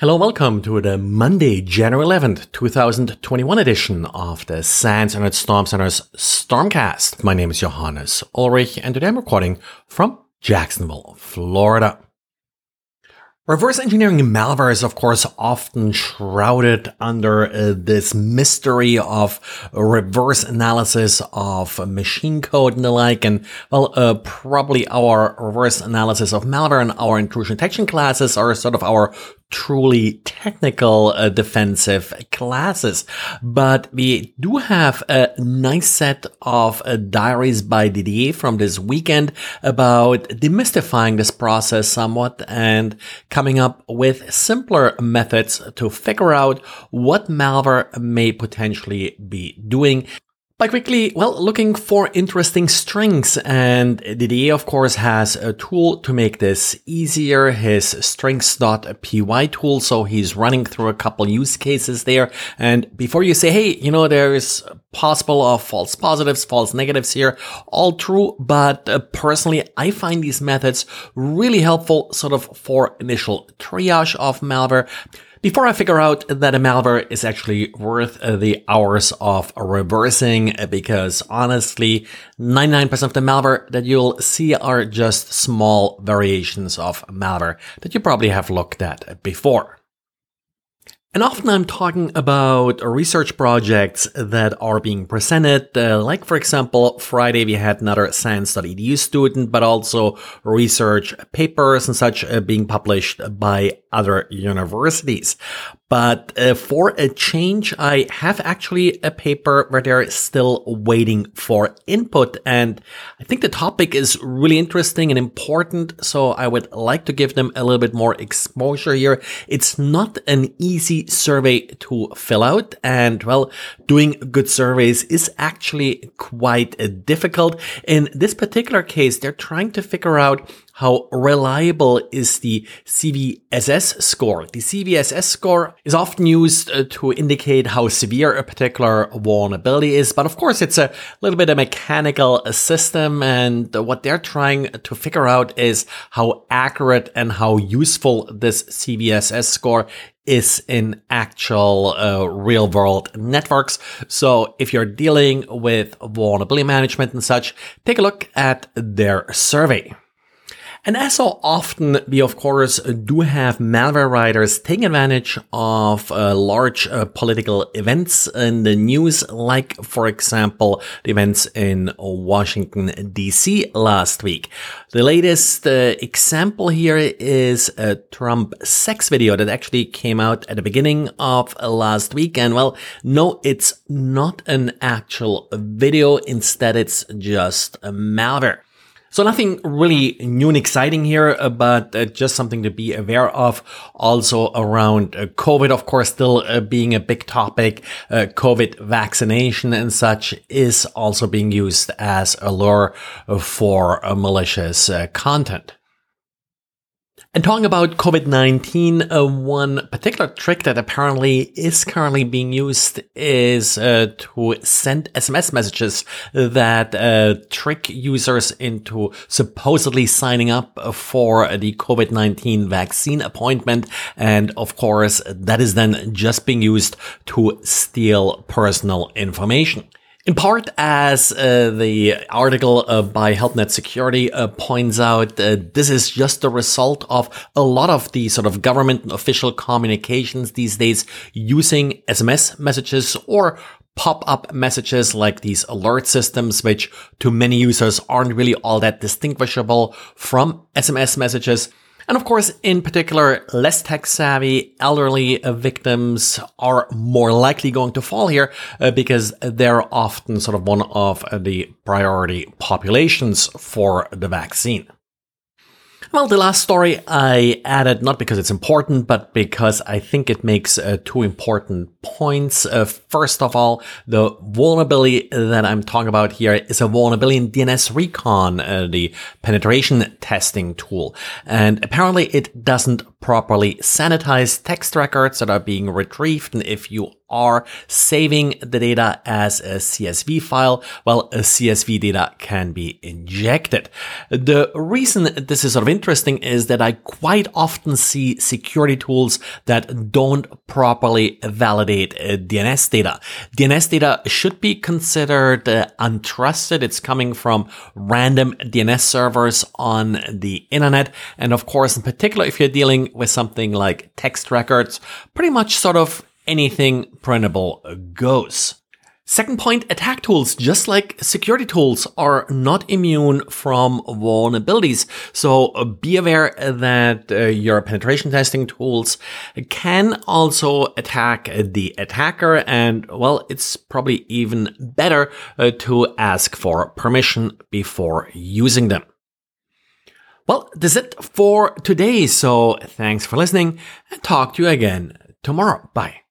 Hello, welcome to the Monday, January 11th, 2021 edition of the SANS Internet Storm Center's Stormcast. My name is Johannes Ulrich and today I'm recording from Jacksonville, Florida. Reverse engineering malware is, of course, often shrouded under uh, this mystery of reverse analysis of machine code and the like. And, well, uh, probably our reverse analysis of malware and our intrusion detection classes are sort of our truly technical uh, defensive classes. But we do have a nice set of uh, diaries by Didier from this weekend about demystifying this process somewhat and coming up with simpler methods to figure out what malware may potentially be doing by quickly, well, looking for interesting strings and Didier of course, has a tool to make this easier, his strings.py tool. So he's running through a couple use cases there. And before you say, Hey, you know, there's possible of false positives, false negatives here, all true. But uh, personally, I find these methods really helpful sort of for initial triage of malware before I figure out that a malware is actually worth uh, the hours of reversing, uh, because honestly, 99% of the malware that you'll see are just small variations of malware that you probably have looked at before. And often I'm talking about research projects that are being presented. Uh, like, for example, Friday we had another SANS.edu student, but also research papers and such uh, being published by other universities. But uh, for a change, I have actually a paper where they're still waiting for input. And I think the topic is really interesting and important. So I would like to give them a little bit more exposure here. It's not an easy survey to fill out. And well, doing good surveys is actually quite uh, difficult. In this particular case, they're trying to figure out how reliable is the CVSS score? The CVSS score is often used uh, to indicate how severe a particular vulnerability is, but of course it's a little bit a mechanical system and what they're trying to figure out is how accurate and how useful this CVSS score is in actual uh, real world networks. So if you're dealing with vulnerability management and such, take a look at their survey. And as so often, we of course do have malware writers taking advantage of uh, large uh, political events in the news, like, for example, the events in Washington, DC last week. The latest uh, example here is a Trump sex video that actually came out at the beginning of last week. And well, no, it's not an actual video. Instead, it's just a malware. So nothing really new and exciting here, uh, but uh, just something to be aware of. Also around uh, COVID, of course, still being a big topic. COVID vaccination and such is also being used as a lure for malicious content. And talking about COVID-19, uh, one particular trick that apparently is currently being used is uh, to send SMS messages that uh, trick users into supposedly signing up for the COVID-19 vaccine appointment. And of course, that is then just being used to steal personal information. In part, as uh, the article uh, by HelpNet Security uh, points out, this is just the result of a lot of the sort of government official communications these days using SMS messages or pop-up messages like these alert systems, which to many users aren't really all that distinguishable from SMS messages. And of course, in particular, less tech savvy elderly victims are more likely going to fall here uh, because they're often sort of one of the priority populations for the vaccine. Well, the last story I added not because it's important, but because I think it makes uh, two important points. Uh, first of all, the vulnerability that I'm talking about here is a vulnerability in DNS Recon, uh, the penetration testing tool. And apparently it doesn't properly sanitize text records that are being retrieved. And if you are saving the data as a CSV file, well, a CSV data can be injected. The reason this is sort of interesting is that I quite often see security tools that don't properly validate uh, DNS data. DNS data should be considered uh, untrusted. It's coming from random DNS servers on the internet. And of course, in particular, if you're dealing with something like text records, pretty much sort of anything printable goes. Second point, attack tools, just like security tools, are not immune from vulnerabilities. So uh, be aware that uh, your penetration testing tools can also attack the attacker. And well, it's probably even better uh, to ask for permission before using them. Well, that's it for today. So thanks for listening and talk to you again tomorrow. Bye.